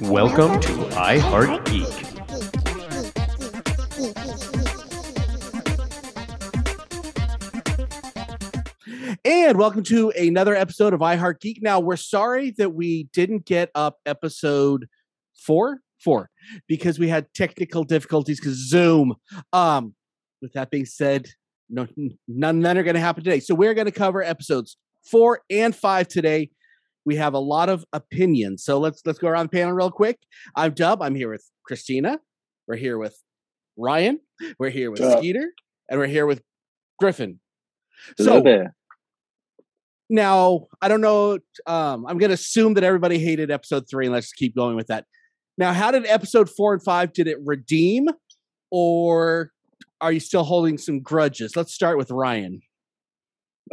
Welcome to I Heart Geek. And welcome to another episode of I Heart Geek. Now, we're sorry that we didn't get up episode four, four, because we had technical difficulties because Zoom. Um, with that being said, no, none, none are going to happen today. So we're going to cover episodes four and five today. We have a lot of opinions, so let's let's go around the panel real quick. I'm Dub. I'm here with Christina. We're here with Ryan. We're here with up? Skeeter, and we're here with Griffin. So there. now I don't know. Um, I'm going to assume that everybody hated episode three, and let's keep going with that. Now, how did episode four and five? Did it redeem, or are you still holding some grudges? Let's start with Ryan.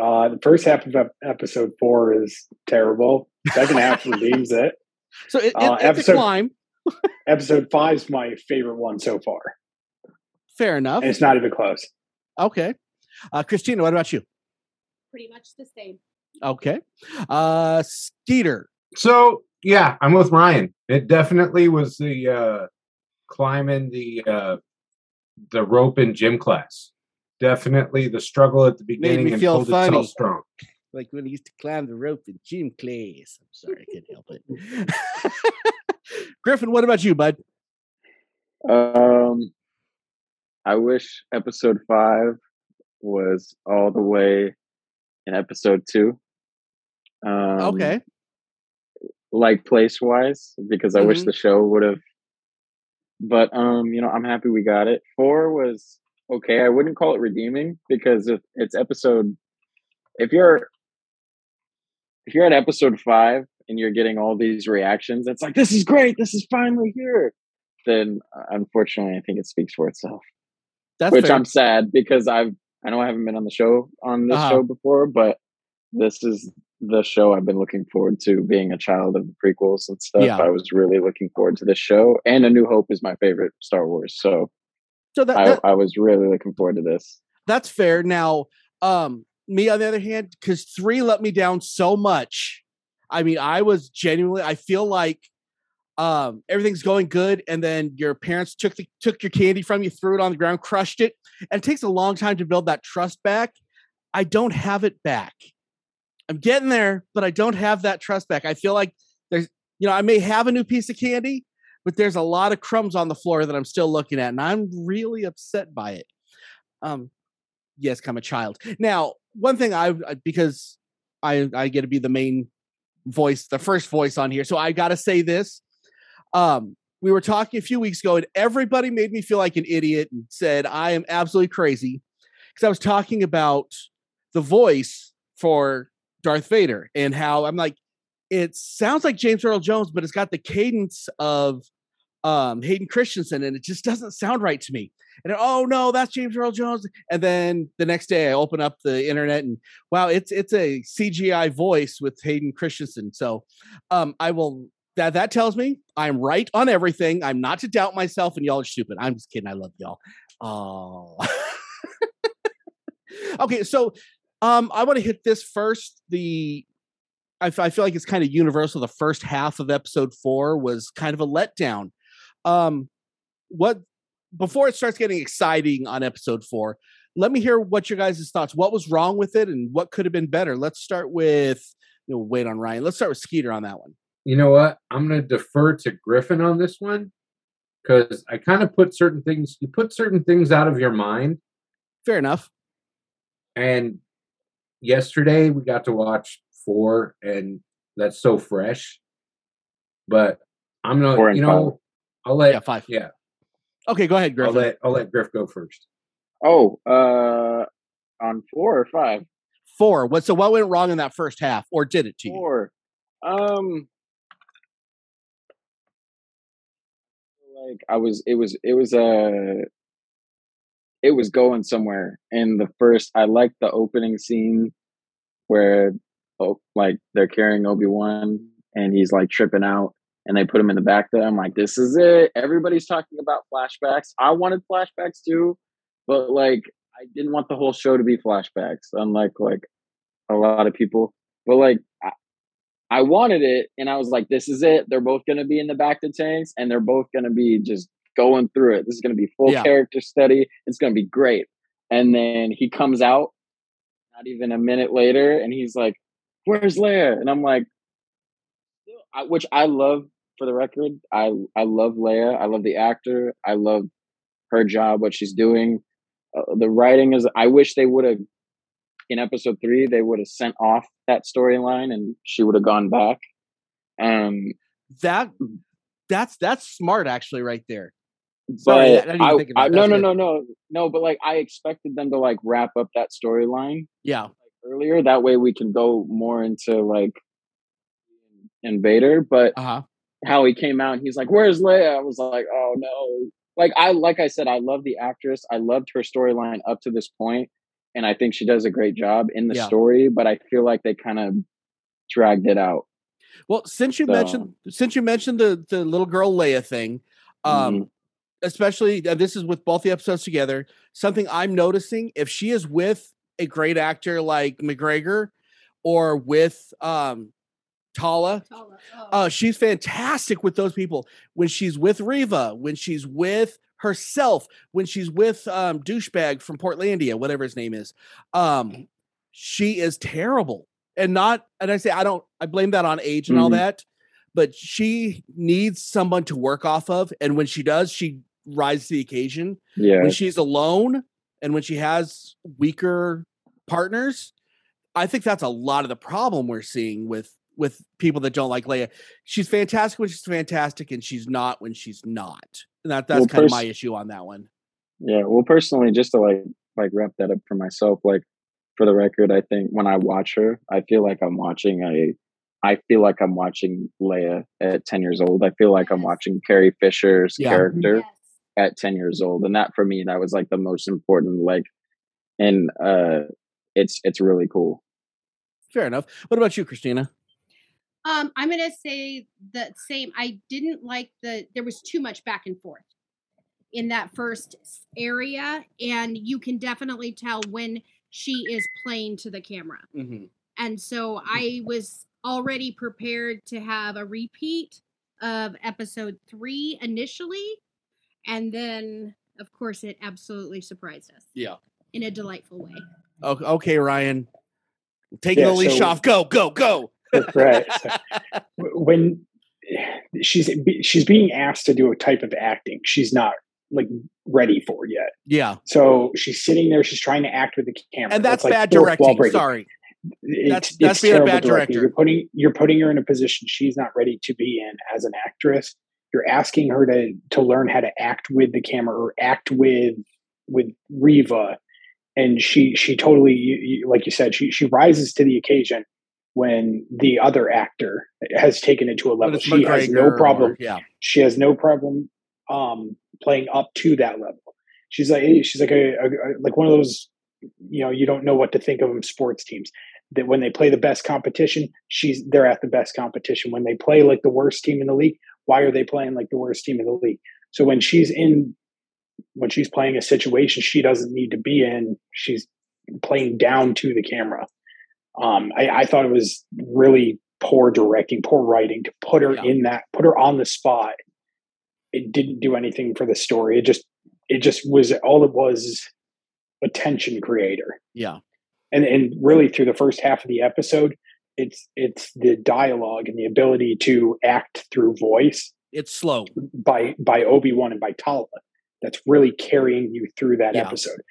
Uh, the first half of episode four is terrible. Second half redeems it. So it, Uh, it, it's a episode- climb. Episode five is my favorite one so far, Fair enough. and it's not even close. Okay. Uh, Christina, what about you? pretty much the same. Okay. Uh, Skeeter. So yeah, I'm with Ryan. It definitely was the uh climbing the uh the rope in gym class. Definitely the struggle at the beginning me and feel pulled funny. itself strong. Like when he used to climb the rope in gym class. I'm sorry, I couldn't help it. Griffin, what about you, bud? Um, I wish episode five was all the way in episode two. Um, okay. Like place wise, because I wish Mhm. the show would have. But um, you know, I'm happy we got it. Four was okay. I wouldn't call it redeeming because if it's episode, if you're if you're at episode five and you're getting all these reactions, it's like this is great. This is finally here. Then uh, unfortunately, I think it speaks for itself. That's which fair. I'm sad because I've I know I haven't been on the show on this Uh-huh. show before, but this is the show I've been looking forward to. Being a child of the prequels and stuff, Yeah. I was really looking forward to this show. And A New Hope is my favorite Star Wars, so so that, I, that- I was really looking forward to this. that's fair. Now, um, me on the other hand, because three let me down so much. I mean, I was genuinely. I feel like um, everything's going good, and then your parents took the took your candy from you, threw it on the ground, crushed it, and it takes a long time to build that trust back. I don't have it back. I'm getting there, but I don't have that trust back. I feel like there's, you know, I may have a new piece of candy, but there's a lot of crumbs on the floor that I'm still looking at, and I'm really upset by it. Um, yes, I'm a child. Now, one thing I because I I get to be the main voice, the first voice on here, so I got to say this. Um, we were talking a few weeks ago, and everybody made me feel like an idiot and said I am absolutely crazy because I was talking about the voice for Darth Vader and how I'm like, it sounds like James Earl Jones, but it's got the cadence of um, Hayden Christensen, and it just doesn't sound right to me. And oh no, that's James Earl Jones. And then the next day, I open up the internet, and wow, it's it's a CGI voice with Hayden Christensen. So um, I will. That that tells me I'm right on everything. I'm not to doubt myself, and y'all are stupid. I'm just kidding. I love y'all. Oh. okay, so um, I want to hit this first. The I, feel like it's kind of universal. The first half of episode four was kind of a letdown. Um, what before it starts getting exciting on episode four, let me hear what your guys' thoughts. What was wrong with it, and what could have been better? Let's start with. You know, wait on Ryan. Let's start with Skeeter on that one. You know what? I'm gonna defer to Griffin on this one because I kind of put certain things you put certain things out of your mind. Fair enough. And yesterday we got to watch four, and that's so fresh. But I'm Four gonna, you know, I'll let Yeah, five. yeah, Okay, go ahead, I'll let I'll let Griff go first. Oh, uh, on four or five? Four. What? So what went wrong in that first half, or did it to you? Four. Um, like I was, it was, it was uh it was going somewhere. And the first, I liked the opening scene where, oh, like they're carrying Obi Wan and he's like tripping out, and they put him in the back there. I'm like, this is it. Everybody's talking about flashbacks. I wanted flashbacks too, but like I didn't want the whole show to be flashbacks, unlike like a lot of people. But like I, I wanted it, and I was like, "This is it. They're both going to be in the back to tanks, and they're both going to be just going through it. This is going to be full Yeah. character study. It's going to be great." And then he comes out, not even a minute later, and he's like, "Where's Leia?" And I'm like, which I love for the record. I I love Leia. I love the actor. I love her job, what she's doing. Uh, the writing is. I wish they would have in episode three. They would have sent off that storyline, and she would have gone back. Um, That that's that's smart actually right there. Sorry, but I I, I, no, no, good. no, no, no. But like, I expected them to like wrap up that storyline Yeah. earlier. That way, we can go more into like Invader. But Uh huh. How he came out and he's like, "Where's Leia?" I was like, "Oh no!" Like I like I said, I love the actress. I loved her storyline up to this point, and I think she does a great job in the Yeah. story. But I feel like they kind of dragged it out. Well, since you So- mentioned since you mentioned the the little girl Leia thing, um, Mm-hmm. especially uh, this is with both the episodes together. Something I'm noticing if she is with a great actor like McGregor or with um Tala, Tala. Oh. uh, she's fantastic with those people. When she's with Reva, when she's with herself, when she's with um, douchebag from Portlandia, whatever his name is, um, she is terrible. And not, and I say I don't, I blame that on age and all Mhm. that, but she needs someone to work off of. And when she does, she rises to the occasion. Yeah, When she's alone and when she has weaker partners, I think that's a lot of the problem we're seeing with with people that don't like Leia. She's fantastic when she's fantastic, and she's not when she's not. And that that's Well, kind of my issue on that one. yeah. Well, personally, just to like like wrap that up for myself, like for the record, I think when I watch her, I feel like I'm watching a. I feel like I'm watching Leia at 10 years old. I feel like I'm watching Carrie Fisher's Yeah. character. Yes. at 10 years old and that for me that was like the most important like and uh it's it's really cool Fair enough. What about you, Christina? Um, I'm gonna say the same. I didn't like the there was too much back and forth in that first area, and you can definitely tell when she is playing to the camera. Mm-hmm. And so I was already prepared to have a repeat of episode three initially, and then of course it absolutely surprised us Yeah. in a delightful way. Okay, okay, Ryan. Taking Yeah, the leash so- off. Go, go, go. Right. So, when she's she's being asked to do a type of acting she's not like ready for yet. Yeah. So she's sitting there, she's trying to act with the camera. And that's like bad directing. Sorry. It's, That's- that's being a bad director. You're putting you're putting her in a position she's not ready to be in as an actress. You're asking her to to learn how to act with the camera or act with with Reva, and she she totally like you said she she rises to the occasion when the other actor has taken it to a level. She has no McGregor or- problem. yeah. she has no problem um playing up to that level. She's like she's like a, a, a- like one of those you know you don't know what to think of them sports teams. That when they play the best competition she's they're at the best competition. When they play like the worst team in the league why are they playing like the worst team in the league? So when she's in when she's playing a situation she doesn't need to be in she's playing down to the camera um i, I thought it was really poor directing poor writing to put her Yeah. in that put her on the spot it didn't do anything for the story it just it just was all it was a tension creator Yeah. and and really through the first half of the episode it's it's the dialogue and the ability to act through voice It's slow. by by obi-wan and by tala that's really carrying you through that Yeah. episode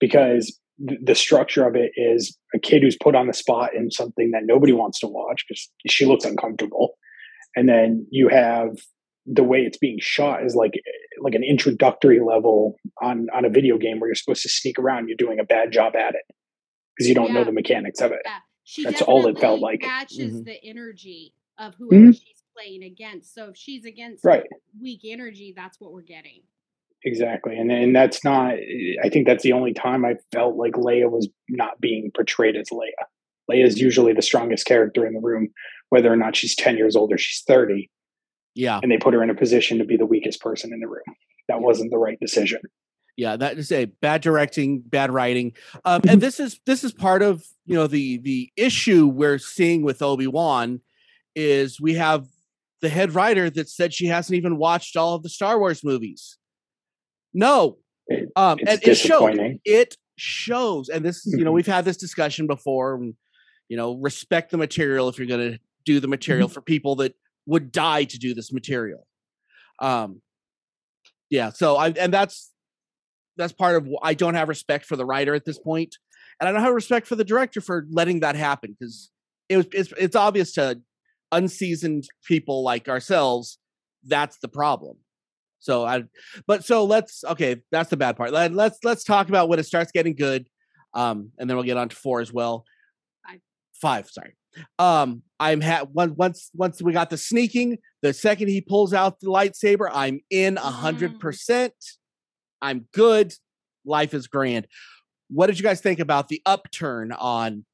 because the structure of it is a kid who's put on the spot in something that nobody wants to watch because she looks uncomfortable and then you have the way it's being shot is like like an introductory level on on a video game where you're supposed to sneak around you're doing a bad job at it because you don't know the mechanics of it Yeah, she That's all it felt like. Matches Mhm. the energy of whoever she's playing against. So if she's against right weak energy, that's what we're getting. Exactly and and that's not i think that's the only time i felt like leia was not being portrayed as leia. Leia is usually the strongest character in the room whether or not she's 10 years old or she's 30 Yeah. and they put her in a position to be the weakest person in the room. That wasn't the right decision. Yeah, that is a bad directing, bad writing, um, and this is this is part of you know the the issue we're seeing with Obi Wan is we have the head writer that said she hasn't even watched all of the Star Wars movies. No, It- um, it's and it shows. It shows, and this, you know, Mhm. we've had this discussion before. And, you know, respect the material if you're going to do the material for people that would die to do this material. Um, yeah. So I, and that's that's part of I don't have respect for the writer at this point, and I don't have respect for the director for letting that happen because it was it's it's obvious to unseasoned people like ourselves that's the problem. So I, but so let's okay, that's the bad part. Let, let's let's talk about when it starts getting good, um, and then we'll get on to four as well. Five. Five, sorry. Um, I'm ha- once once once we got the sneaking. The second he pulls out the lightsaber, I'm in a hundred Mm. percent. I'm good. Life is grand. What did you guys think about the upturn on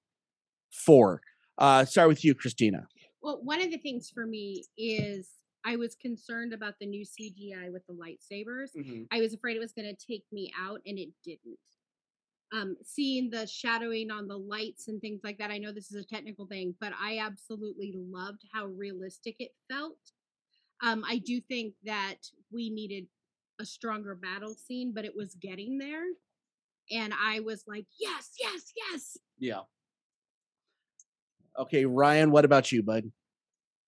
four? Uh, start with you, Christina. Well, one of the things for me is I was concerned about the new CGI with the lightsabers. I was afraid it was going to take me out, and it didn't. Um, seeing the shadowing on the lights and things like that, I know this is a technical thing, but I absolutely loved how realistic it felt. Um, I do think that we needed a stronger battle scene, but it was getting there. And I was like, yes, yes, yes. Yeah. Okay, Ryan, what about you, bud?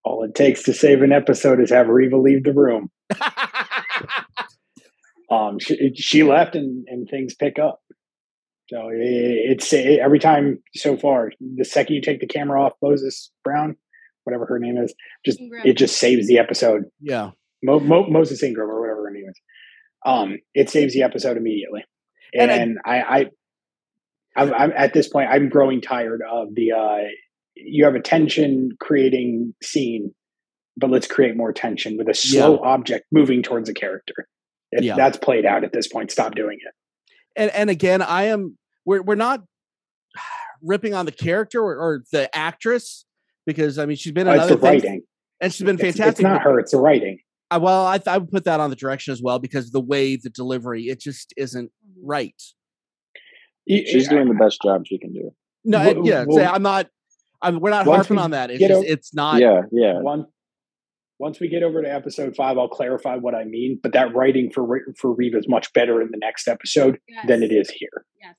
All it takes to save an episode is have Reva leave the room. Um, she, she left and, and things pick up. So it, it's it, every time so far. The second you take the camera off Moses Brown, whatever her name is, just Ingram. it just saves the episode. yeah. Mo, Mo, Moses Ingram or whatever her name is. Um, it saves the episode immediately. And And, I- I, I, I'm, I'm at this point. I'm growing tired of the. Uh, you have a tension creating scene, but let's create more tension with a slow object moving towards a character. If Yeah. That's played out at this point. Stop doing it. and and again i am we're we're not ripping on the character or, or the actress because i mean she's been in it's the writing. and she's been fantastic It's, not her. It's the writing. I, well I, I would put that on the direction as well because the way the delivery it just isn't right She's doing the best job she can do. no Well- yeah well, say, i'm not i'm we're not once harping we on that it's just o- it's not yeah, yeah. One, once we get over to episode five, I'll clarify what I mean. But that writing for Re- for Reva is much better in the next episode than it is here. Yes.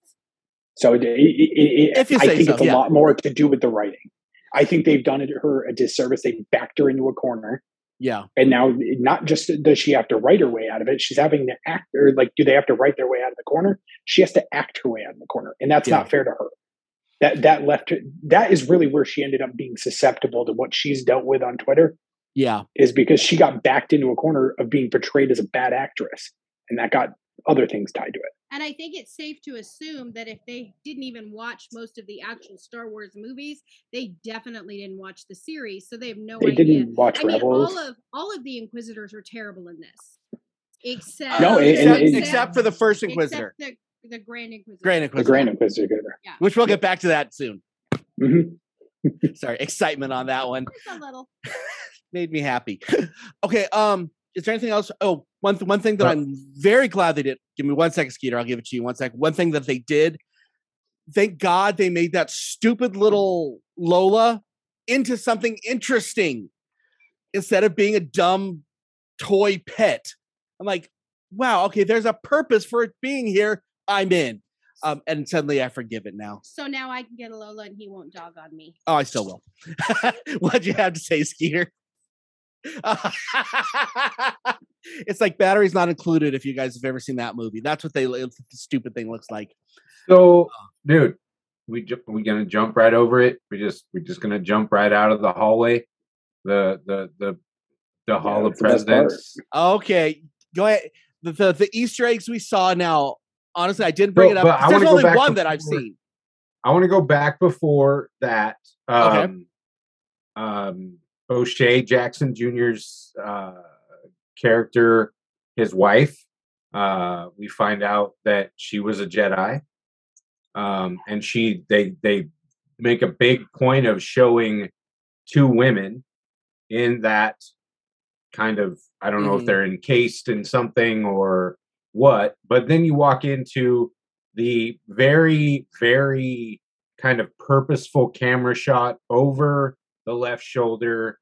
So it, it, it, If you I say think so, it's a lot more to do with the writing. I think they've done it, her a disservice. They backed her into a corner, yeah and now not just does she have to write her way out of it, she's having to act. Or like, do they have to write their way out of the corner? She has to act her way out of the corner, and that's Yeah. not fair to her. That that left her. That is really where she ended up being susceptible to what she's dealt with on Twitter yeah is because she got backed into a corner of being portrayed as a bad actress, and that got other things tied to it. And I think it's safe to assume that if they didn't even watch most of the actual Star Wars movies, they definitely didn't watch the series, so they have no They idea. didn't watch I mean, all of all of the Inquisitors are terrible in this, except No, uh, and- except, and- except for the first inquisitor except the the Grand Inquisitor. grand the inquisitor Grand Inquisitor. which we'll get back to that soon Mhm. sorry excitement on that one Just a little. made me happy. okay, um, is there anything else? Oh, one th- one thing that Uh, I'm very glad they did. Give me one second, Skeeter. I'll give it to you. One second. One thing that they did. Thank God they made that stupid little Lola into something interesting instead of being a dumb toy pet. I'm like, wow, okay, there's a purpose for it being here. I'm in. Um, and suddenly I forgive it now. So now I can get a Lola and he won't dog on me. Oh, I still will. What'd you have to say, Skeeter? it's like batteries not included. If you guys have ever seen that movie, that's what they the stupid thing looks like. So, dude, we ju- we gonna jump right over it. We just we just gonna jump right out of the hallway, the the the the hall of that's the best part. presidents. Okay, go ahead. The, the the Easter eggs we saw now. Honestly, I didn't bring No, it up. but I because There's only one that I've seen. I want to go back before that. Okay. Um, um, O'Shea Jackson Jr.'s uh, character, his wife. Uh, we find out that she was a Jedi, um, and she they they make a big point of showing two women in that kind of I don't know if Mhm. they're encased in something or what, but then you walk into the very very kind of purposeful camera shot over the left shoulder.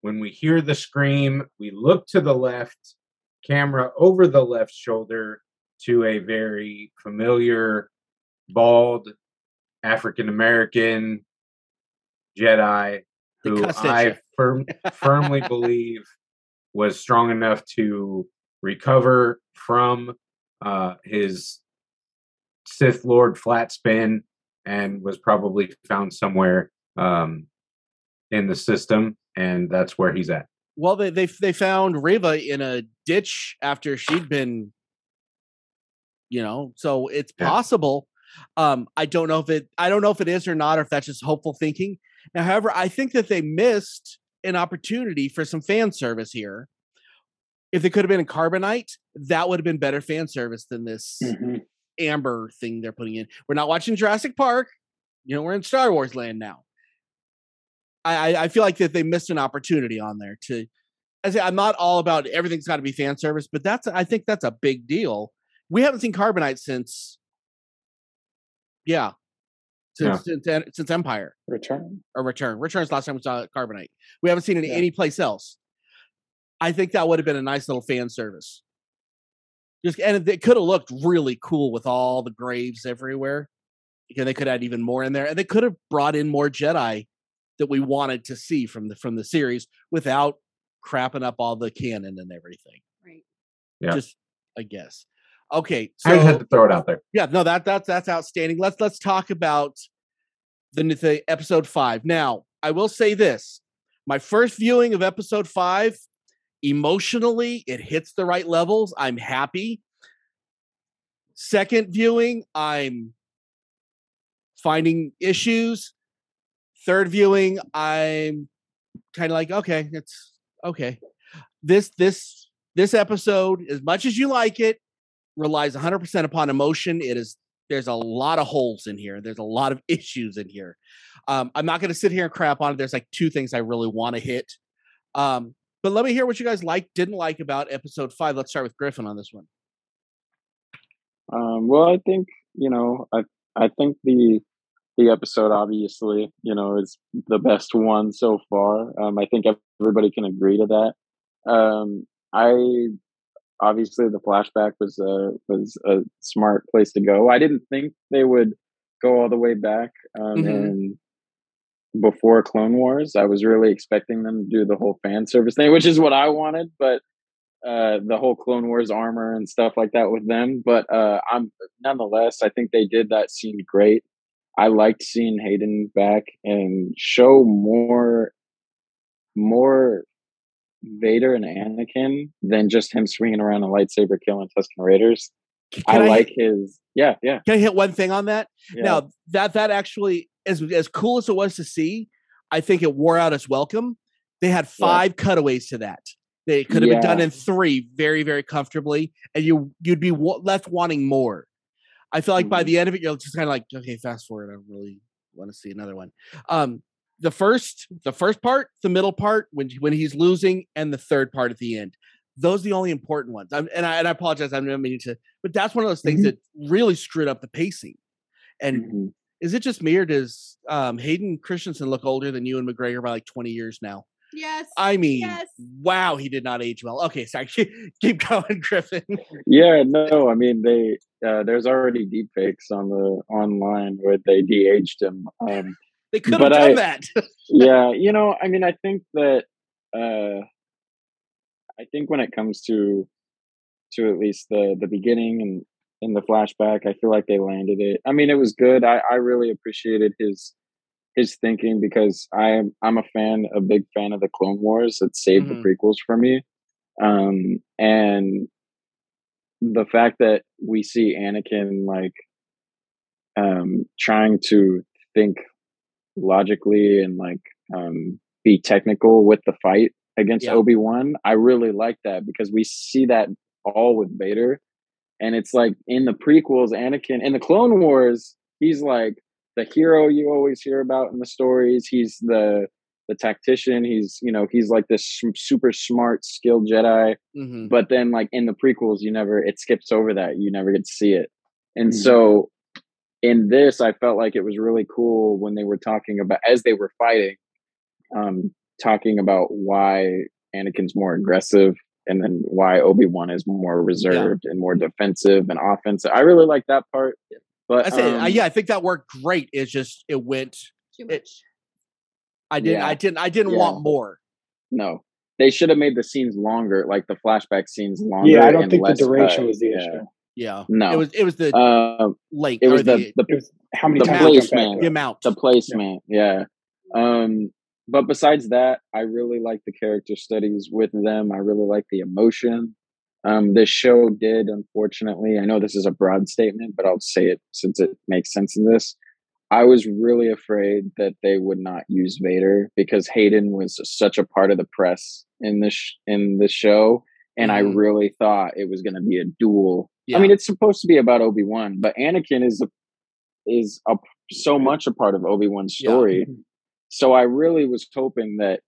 When we hear the scream, we look to the left, camera over the left shoulder to a very familiar, bald African American Jedi who I firm, firmly believe was strong enough to recover from uh, his Sith Lord flat spin and was probably found somewhere um, in the system, and that's where he's at. Well, they they they found Reva in a ditch after she'd been, you know, so it's Yeah. possible. Um, I don't know if it I don't know if it is or not, or if that's just hopeful thinking. Now, however, I think that they missed an opportunity for some fan service here. If they could have been in Carbonite, that would have been better fan service than this Mhm. amber thing they're putting in. We're not watching Jurassic Park. You know, we're in Star Wars land now. I, I, I feel like that they missed an opportunity on there to I say I'm not all about everything's got to be fan service, but that's I think that's a big deal. We haven't seen Carbonite since yeah. Since since, since Empire Return. or Return. Return's last time we saw Carbonite. We haven't seen it Yeah. any place else. I think that would have been a nice little fan service. Just and it could have looked really cool with all the graves everywhere. Again, they could have had even more in there, and they could have brought in more Jedi that we wanted to see from the from the series without crapping up all the canon and everything. Right. Yeah. Just I guess. Okay, So, I just had to throw it out there. yeah, no, that that's that's outstanding. Let's let's talk about the, the episode five. Now, I will say this: my first viewing of episode five, emotionally, it hits the right levels. I'm happy. Second viewing, I'm finding issues. Third viewing, I'm kind of like, okay, it's okay. This this this episode, as much as you like it, relies 100% upon emotion. It is there's a lot of holes in here. There's a lot of issues in here. Um, I'm not going to sit here and crap on it. There's like two things I really want to hit. Um, but let me hear what you guys like, didn't like about episode five. Let's start with Griffin on this one. Um, well, I think you know, I I think the the episode obviously you know is the best one so far. Um, I think everybody can agree to that. Um, I obviously the flashback was a was a smart place to go. I didn't think they would go all the way back um, Mhm. and before Clone Wars. I was really expecting them to do the whole fan service thing, which is what I wanted, but uh the whole clone wars armor and stuff like that with them but uh i'm nonetheless i think they did that scene great i liked seeing hayden back and show more more vader and anakin than just him swinging around a lightsaber killing tusken raiders Can i hit- like his yeah yeah, Can I hit one thing on that? yeah. Now that that actually as as cool as it was to see, I think it wore out its welcome. They had five cutaways to that. They could have been done in three very very comfortably, and you you'd be wa- left wanting more. I feel like by Mhm. the end of it, you're just kind of like, okay, fast forward. I really want to see another one. Um, the first the first part, the middle part when when he's losing, and the third part at the end. Those are the only important ones. I'm, and I and I apologize. I'm not meaning to, but that's one of those things Mhm. that really screwed up the pacing. And Mhm. Is it just me or does um, Hayden Christensen look older than you and McGregor by like 20 years now? Yes. I mean, Yes. wow, he did not age well. Okay, sorry. Keep going, Griffin. yeah no i mean they uh there's already deep fakes on the online where they de-aged him um They could have But done I- that. yeah you know i mean i think that uh i think when it comes to to at least the the beginning and in the flashback i feel like they landed it i mean it was good i i really appreciated his his thinking because i am i'm a fan a big fan of the clone wars that saved Mhm. the prequels for me um and the fact that we see anakin like um trying to think logically and like um be technical with the fight against Yeah. Obi-Wan. I really like that because we see that all with Vader. And it's like in the prequels, Anakin in the Clone Wars, he's like the hero you always hear about in the stories. He's the the tactician. He's, you know, he's like this super smart, skilled Jedi Mhm. but then like in the prequels you never it skips over that you never get to see it and Mhm. so in this i felt like it was really cool when they were talking about as they were fighting um talking about why Anakin's more aggressive and then why Obi Wan is more reserved and more defensive and offensive. I really like that part. But I say, uh, um, yeah, I think that worked great. It's just it went. Too It- much. I didn't. Yeah. I didn't. I didn't Yeah. want more. no, they should have made the scenes longer, like the flashback scenes longer. Yeah, I don't and think the duration cut. was the issue. Yeah. No. It was. It was the Um, length. it was the, the, the It was how many The times we jump back placement. the amount. the placement yeah um but besides that i really like the character studies with them i really like the emotion um this show did unfortunately i know this is a broad statement but i'll say it since it makes sense in this i was really afraid that they would not use vader because hayden was such a part of the press in this in this show and i Mhm. really thought it was going to be a duel Yeah. i mean it's supposed to be about obi-wan but anakin is a is a, so much a part of Obi-Wan's Yeah. story. So I really was hoping that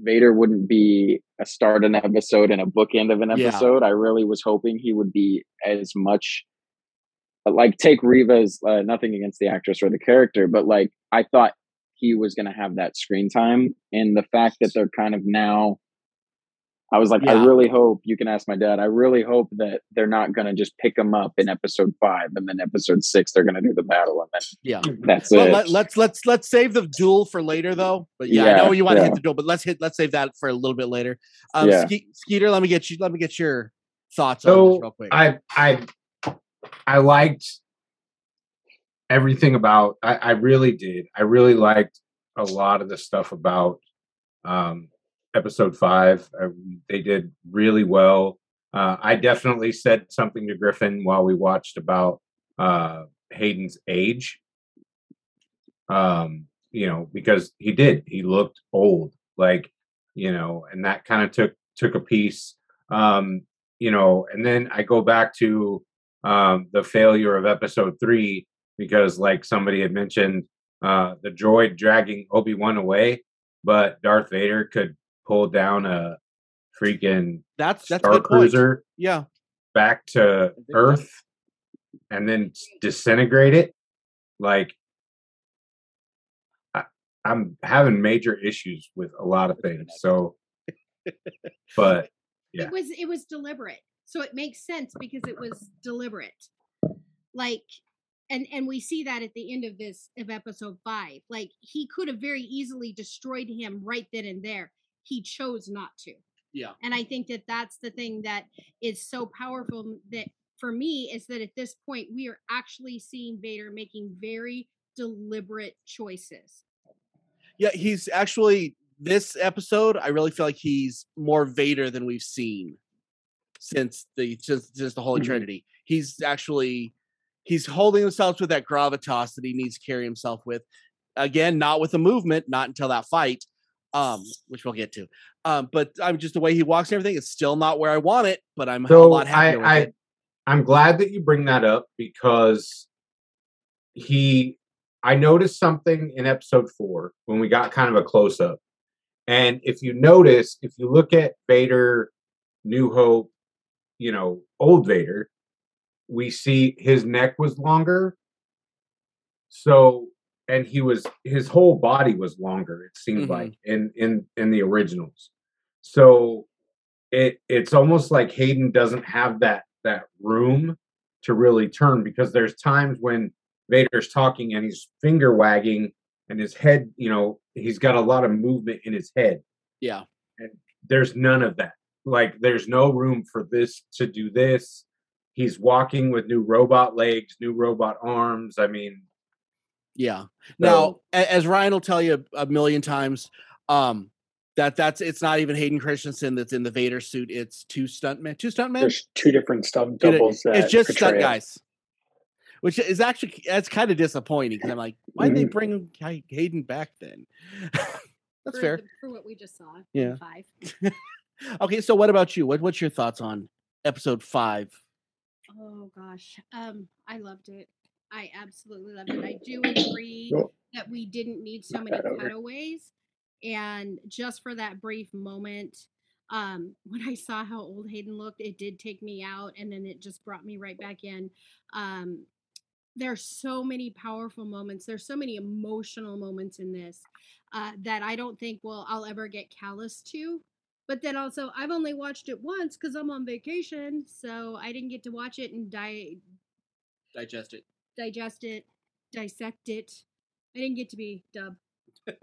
Vader wouldn't be a start an episode and a bookend of an Yeah. episode. I really was hoping he would be as much like take Reva's uh, nothing against the actress or the character, but like I thought he was going to have that screen time and the fact that they're kind of now I was like, Yeah. I really hope you can ask my dad. I really hope that they're not going to just pick him up in episode five, and then episode six they're going to do the battle, and then Yeah. that's Well, it. let, let's let's let's save the duel for later, though. But yeah, I know you want to yeah. hit the duel, but let's hit let's save that for a little bit later. Um, Yeah. Ske- Skeeter, let me get you. Let me get your thoughts on So this real quick. I I I liked everything about I, I really did. I really liked a lot of the stuff about um episode five. I, they did really well. Uh, I definitely said something to Griffin while we watched about uh Hayden's age. Um, you know, because he did, he looked old, like, you know, and that kind of took took a piece. Um, you know, and then I go back to um the failure of episode three because like somebody had mentioned uh the droid dragging Obi-Wan away, but Darth Vader could pull down a freaking that's that's Star good point. Cruiser Yeah, back to Earth and then disintegrate it. Like I, I'm having major issues with a lot of things. So, but Yeah. It was it was deliberate. So it makes sense because it was deliberate. Like and and we see that at the end of this of episode 5. Like he could have very easily destroyed him right then and there. He chose not to. yeah, And I think that that's the thing that is so powerful that for me is that at this point we are actually seeing Vader making very deliberate choices. yeah. He's actually this episode. I really feel like he's more Vader than we've seen since the since, since the Holy Mhm. Trinity. He's actually he's holding himself with that gravitas that he needs to carry himself with. Again, not with the movement, not until that fight, um, which we'll get to. Um, but I'm just the way he walks and everything. It's still not where I want it, but I'm a lot happier with I, I. I'm glad that you bring that up because he I noticed something in episode four when we got kind of a close up. And if you notice, if you look at Vader, New Hope, you know, old Vader, we see his neck was longer. So and he was his whole body was longer, it seemed Mhm. like in in in the originals. So it it's almost like Hayden doesn't have that that room to really turn because there's times when Vader's talking and he's finger wagging and his head, you know, he's got a lot of movement in his head. Yeah. and There's none of that. Like there's no room for this to do this. He's walking with new robot legs, new robot arms. I mean, Yeah. Now, So- as Ryan will tell you a million times, um, that that's it's not even Hayden Christensen that's in the Vader suit. It's two stuntmen, two stuntmen. There's two different stunt Dude, it- doubles. that it's just portray stunt guys, which is actually that's kind of disappointing because I'm like, why did they Mhm. bring Hayden back then? that's for fair. for what we just saw. Yeah. Five. Okay, so what about you? What what's your thoughts on episode five? Oh gosh, um, I loved it. I absolutely love it. I do agree that we didn't need so many cutaways, and just for that brief moment, um, when I saw how old Hayden looked, it did take me out, and then it just brought me right back in. Um, there's so many powerful moments. There's so many emotional moments in this uh, that I don't think will I'll ever get callous to. But then also, I've only watched it once because I'm on vacation, so I didn't get to watch it and di- Digest it. Digest it, dissect it. I didn't get to be dub.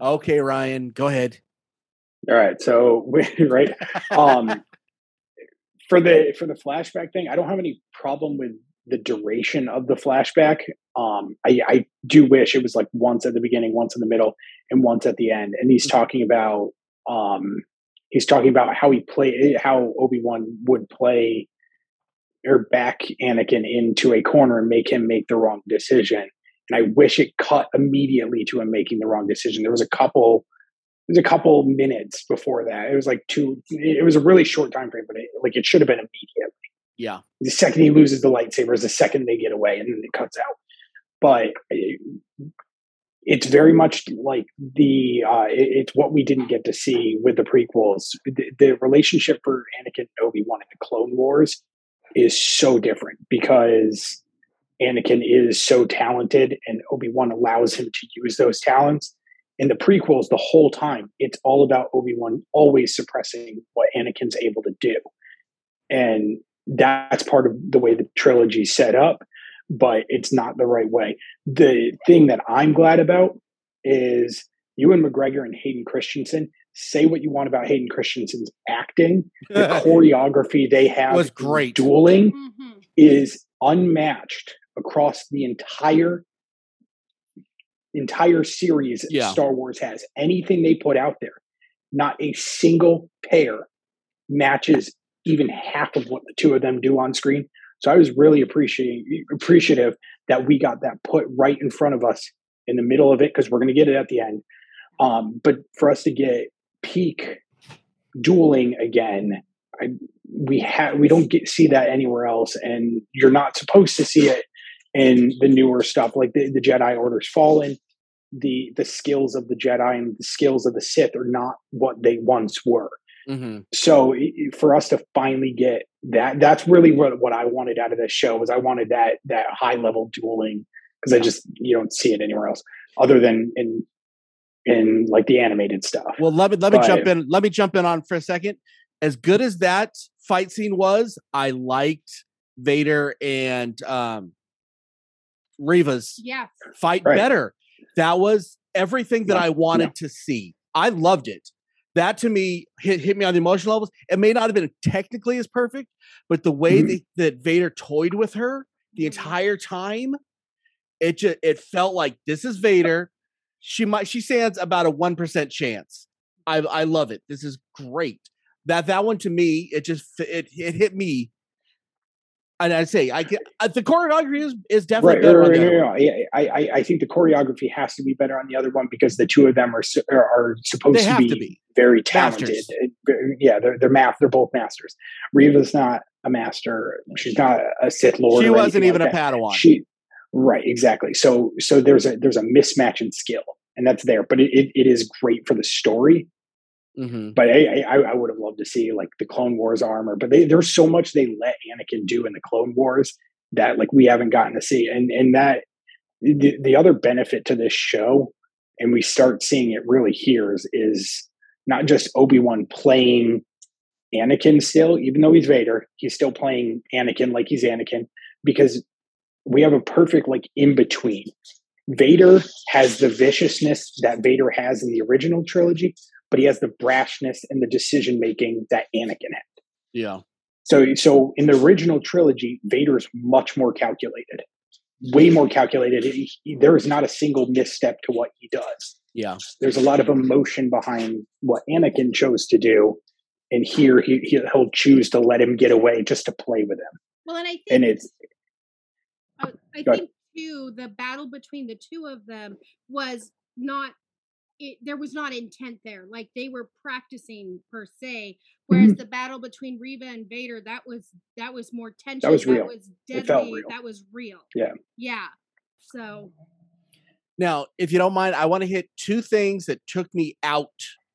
Okay, Ryan, go ahead. All right, so we right um for the for the flashback thing, I don't have any problem with the duration of the flashback. Um I I do wish it was like once at the beginning, once in the middle, and once at the end. And he's talking about um he's talking about how he play how Obi-Wan would play or back Anakin into a corner and make him make the wrong decision. And I wish it cut immediately to him making the wrong decision. There was a couple there's a couple minutes before that. It was like two. It was a really short time frame, but it, like it should have been immediately. Yeah. The second he loses the lightsaber is the second they get away, and then it cuts out. But it, it's very much like the uh, it, it's what we didn't get to see with the prequels. The, the relationship for Anakin and Obi Wan in the Clone Wars is so different because Anakin is so talented, and Obi Wan allows him to use those talents. In the prequels the whole time it's all about obi-wan always suppressing what anakin's able to do. And that's part of the way the trilogy set up but it's not the right way. The thing that i'm glad about is ewan mcgregor and hayden christensen say what you want about hayden christensen's acting the choreography they have Was great. dueling hmm is unmatched across the entire entire series Yeah. Star Wars has. Anything they put out there, not a single pair matches even half of what the two of them do on screen. So I was really appreciating appreciative that we got that put right in front of us in the middle of it because we're going to get it at the end. Um, but for us to get peak dueling again, I, we have we don't get see that anywhere else, and you're not supposed to see it in the newer stuff like the, the Jedi Order's Fallen. The the skills of the Jedi and the skills of the Sith are not what they once were. hmm So for us to finally get that, that's really what what I wanted out of this show was I wanted that that high level dueling because I just you don't see it anywhere else other than in in like the animated stuff. Well, let me let me But- jump in. Let me jump in on for a second. As good as that fight scene was, I liked Vader and um Reva's Yeah. fight Right. better. That was everything that Yeah, I wanted yeah. to see. I loved it. That to me hit, hit me on the emotional levels. It may not have been technically as perfect, but the way Mhm. that, that Vader toyed with her the entire time, it just it felt like this is Vader. She might she stands about a one percent chance. I I love it. This is great. That that one to me, it just it it hit me. And I say I get uh, the choreography is, is definitely Right, better right, on right, the other no, no, yeah, I, I, I think the choreography has to be better on the other one because the two of them are are, are supposed to be, to be. very talented. Masters. Yeah, they're they're math. They're both masters. Reva's not a master. She's not a Sith Lord. She wasn't even like a. Padawan. She right exactly. So so there's a there's a mismatch in skill, and that's there. But it, it, it is great for the story. hmm But I, I, I would have loved to see like the Clone Wars armor. But they, there's so much they let Anakin do in the Clone Wars that like we haven't gotten to see. And and that the, the other benefit to this show, and we start seeing it really here is, is not just Obi Wan playing Anakin still, even though he's Vader, he's still playing Anakin like he's Anakin because we have a perfect like in between. Vader has the viciousness that Vader has in the original trilogy, but he has the brashness and the decision making that Anakin had. Yeah. So, so in the original trilogy, Vader is much more calculated, way more calculated. He- he- there is not a single misstep to what he does. Yeah. There's a lot of emotion behind what Anakin chose to do, and here he he- he'll choose to let him get away just to play with him. Well, and I think And it's I Go ahead. think too the battle between the two of them was not it, there was not intent there like they were practicing per se whereas Mm-hmm. the battle between Reva and Vader that was that was more tension was real. was It felt deadly real. that was real Yeah. yeah so Now, if you don't mind, I want to hit two things that took me out,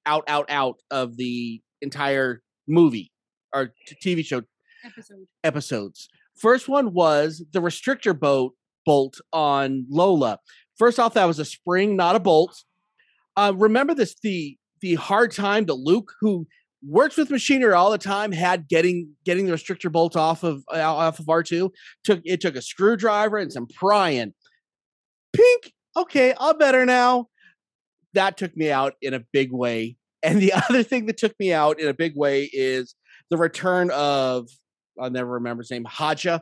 out, out, out of the entire movie or t- TV show episode episodes. First one was the restrictor boat bolt on Lola. First off, that was a spring, not a bolt. Uh, remember this the the hard time that Luke, who works with machinery all the time, had getting getting the restrictor bolt off of uh, off of R two. Took it took a screwdriver and some prying. Pink, okay, I'm better now. That took me out in a big way. And the other thing that took me out in a big way is the return of I'll never remember his name, Haja.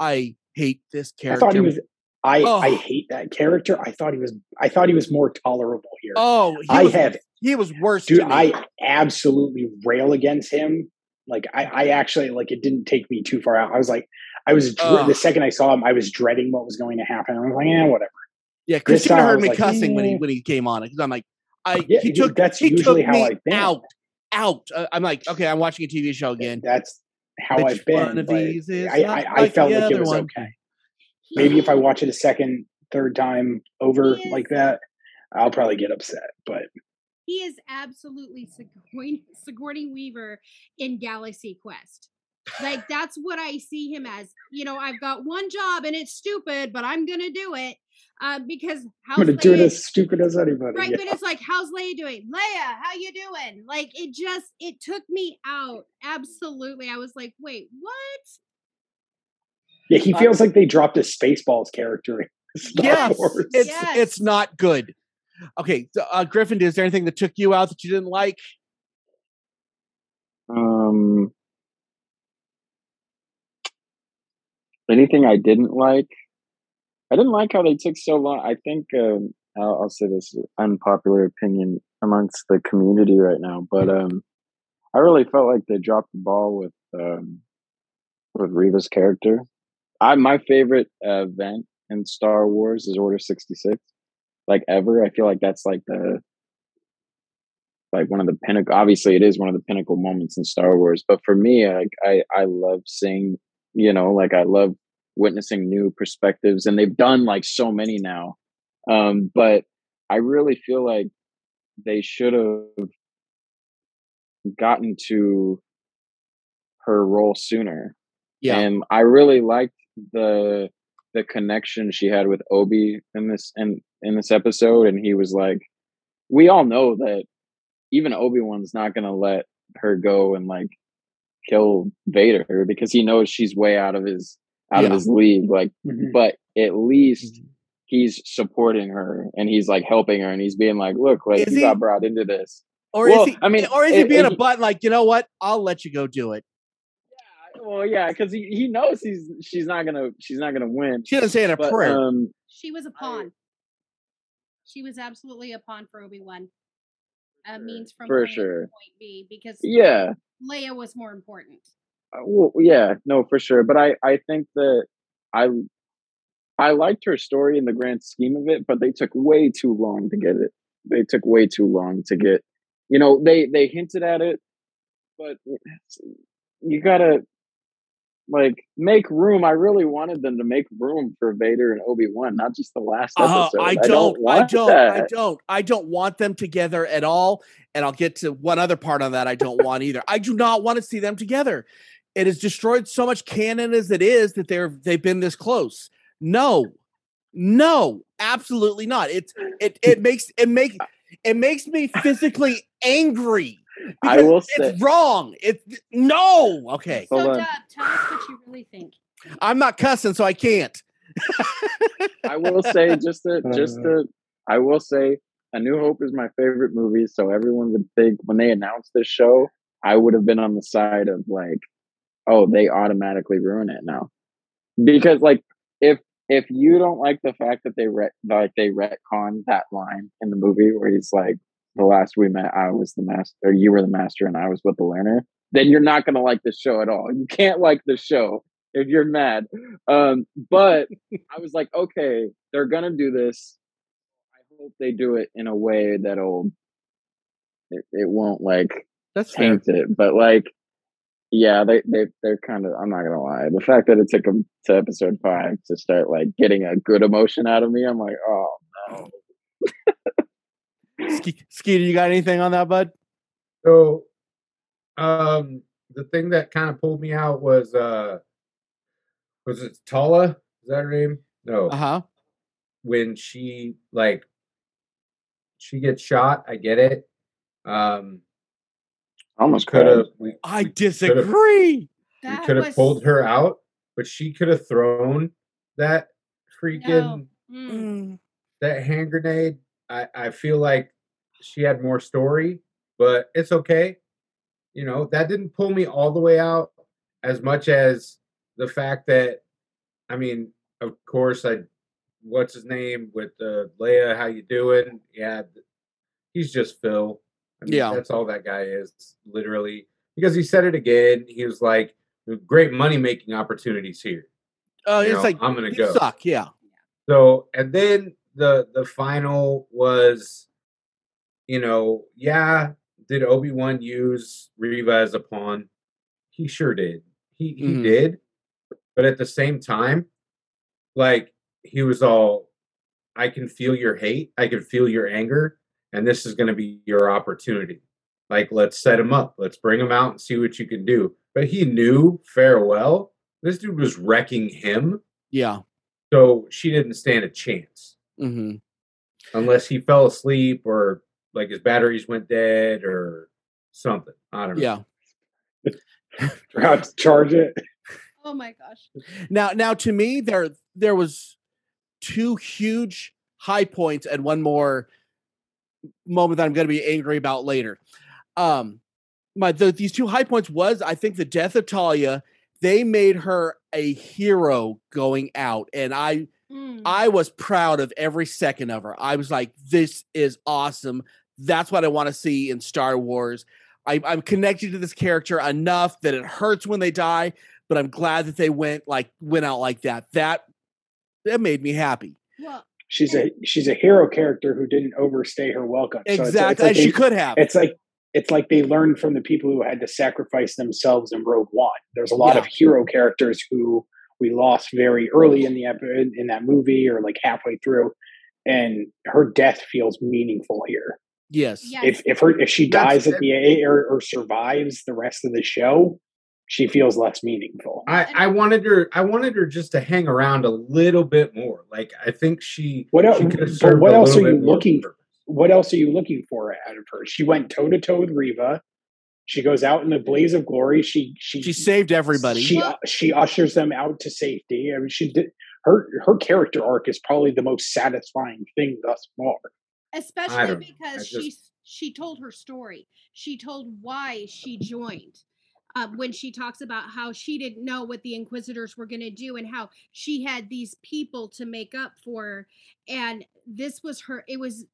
I hate this character. I thought he was. I I Oh. hate that character. I thought he was. I thought he was more tolerable here. oh, he I was, have, he was worse. dude. I absolutely rail against him. Like I, I actually like. It didn't take me too far out. I was like, I was Ugh. the second I saw him, I was dreading what was going to happen. I was like, yeah, whatever. Yeah, This Christina heard me like, cussing when he "Eh." when he came on it because I'm like, I Yeah, he took that's he usually took how me I've been. out out. Uh, I'm like, okay, I'm watching a TV show again. That's how I've been. one of but these is I, I, I like felt like it was one? okay. Maybe if I watch it a second, third time over He like that, I'll probably get upset. But He is absolutely Sigourney, Sigourney Weaver in Galaxy Quest. Like that's what I see him as. You know, I've got one job and it's stupid, but I'm gonna do it uh, because how's I'm gonna do it Leia- as stupid as anybody. right? yeah. But it's like, how's Leia doing? Leia, how you doing? Like it just it took me out. Absolutely, I was like, wait, what? Yeah, he Uh, feels like they dropped a Spaceballs character. in Star Yes, Wars. it's Yes. it's not good. Okay, so, uh, Griffin, is there anything that took you out that you didn't like? Um, anything I didn't like? I didn't like how they took so long. I think um, I'll, I'll say this unpopular opinion amongst the community right now, but um, I really felt like they dropped the ball with um, with Reva's character. I my favorite uh, event in Star Wars is Order sixty six, like ever. I feel like that's like the like one of the pinnacle obviously it is one of the pinnacle moments in star wars but for me like i i love seeing you know like i love witnessing new perspectives and they've done like so many now um but i really feel like they should have gotten to her role sooner Yeah, and I really liked the the connection she had with Obi in this in in this episode. And he was like, we all know that even Obi Wan's not gonna let her go and like kill Vader because he knows she's way out of his out of his league. Like, Mhm. but at least Mm-hmm. he's supporting her and he's like helping her and he's being like, look, like Is you he? got brought into this. or well, is he? I mean, or is he being it- a butt? Like, you know what? I'll let you go do it. Well, yeah, because he, he knows he's she's not gonna she's not gonna win. She doesn't say it in a But prayer. um, She was a pawn. She was absolutely a pawn for Obi Wan. A means from For point A to sure. point B because yeah, Leia was more important. Uh, well, yeah, no, for sure. But I, I think that I, I liked her story in the grand scheme of it, but they took way too long to get it. They took way too long to get. You know, they they hinted at it, but you gotta like make room. I really wanted them to make room for Vader and Obi Wan, not just the last Uh, episode. I don't. I want don't. I don't. I don't want them together at all. And I'll get to one other part on that. I don't want either. I do not want to see them together. It has destroyed so much canon as it is that they're they've been this close. No, no, absolutely not. It's it it makes it make it makes me physically angry. I because will it's say- wrong. It's no. Okay, Hold so, on. Tell us what you really think. I'm not cussing, so I can't. I will say just to just to I will say A New Hope is my favorite movie, so everyone would think when they announced this show, I would have been on the side of like, oh, they automatically ruin it now. Because like if if you don't like the fact that they re- like they retcon that line in the movie where he's like, the last we met, I was the master, or you were the master, and I was with the learner, then you're not gonna like the show at all. You can't like the show if you're mad. Um, but I was like, okay, they're gonna do this. I hope they do it in a way that'll it, it won't like That's fair. taint it. But like, yeah, they they they're kind of. I'm not gonna lie. The fact that it took them to episode five to start like getting a good emotion out of me, I'm like, oh no. Ske- Skeeter, you got anything on that, bud? So, um, the thing that kind of pulled me out was uh, was it Tala? Is that her name? No. Uh huh. When she like she gets shot, I get it. Um almost could have I disagree. we could have was- pulled her out, but she could have thrown that freaking Mm. Mm. that hand grenade. I, I feel like she had more story, but it's okay. You know, that didn't pull me all the way out as much as the fact that I mean, of course I what's his name with uh, Leia, how you doing? Yeah, he's just Phil. I mean, Yeah. that's all that guy is, literally. Because he said it again. He was like, "Great money making opportunities here." Oh, You it's know, like I'm gonna go. suck. Yeah. So and then the the final was, you know, yeah, did Obi Wan use Reva as a pawn? He sure did. He he Mhm. did, but at the same time, like he was all, I can feel your hate, I can feel your anger, and this is going to be your opportunity. Like let's set him up, let's bring him out and see what you can do. But he knew farewell. This dude was wrecking him. Yeah. So she didn't stand a chance hmm unless he fell asleep or like his batteries went dead or something. I don't know. Yeah. Forgot to charge it. Oh my gosh. Now, now to me, there there was two huge high points and one more moment that I'm going to be angry about later. Um, my the, these two high points was I think the death of Talia. They made her a hero going out, and I Mm. I was proud of every second of her. I was like, this is awesome. That's what I want to see in Star Wars. I, I'm connected to this character enough that it hurts when they die, but I'm glad that they went like went out like that. That that made me happy. well, She's a she's a hero character who didn't overstay her welcome. So it's- it's exactly, like as she could have. It's like it's like they learned from the people who had to sacrifice themselves in Rogue One. There's a lot Yeah. of hero characters who we lost very early in the ep- in, in that movie or like halfway through, and her death feels meaningful here. Yes. Yeah. If if her if she That's- dies at the end or, or survives the rest of the show, she feels less meaningful. I, I wanted her I wanted her just to hang around a little bit more. Like I think she What el- she could have what else are you looking- for? what else are you looking for out of her? She went toe to toe with Reva. She goes out in the blaze of glory. She she She saved everybody. She Well- she ushers them out to safety. I mean, she did her her character arc is probably the most satisfying thing thus far. Especially. I because just- she she told her story. She told why she joined. Um, when she talks about how she didn't know what the Inquisitors were going to do and how she had these people to make up for, her. and this was her. It was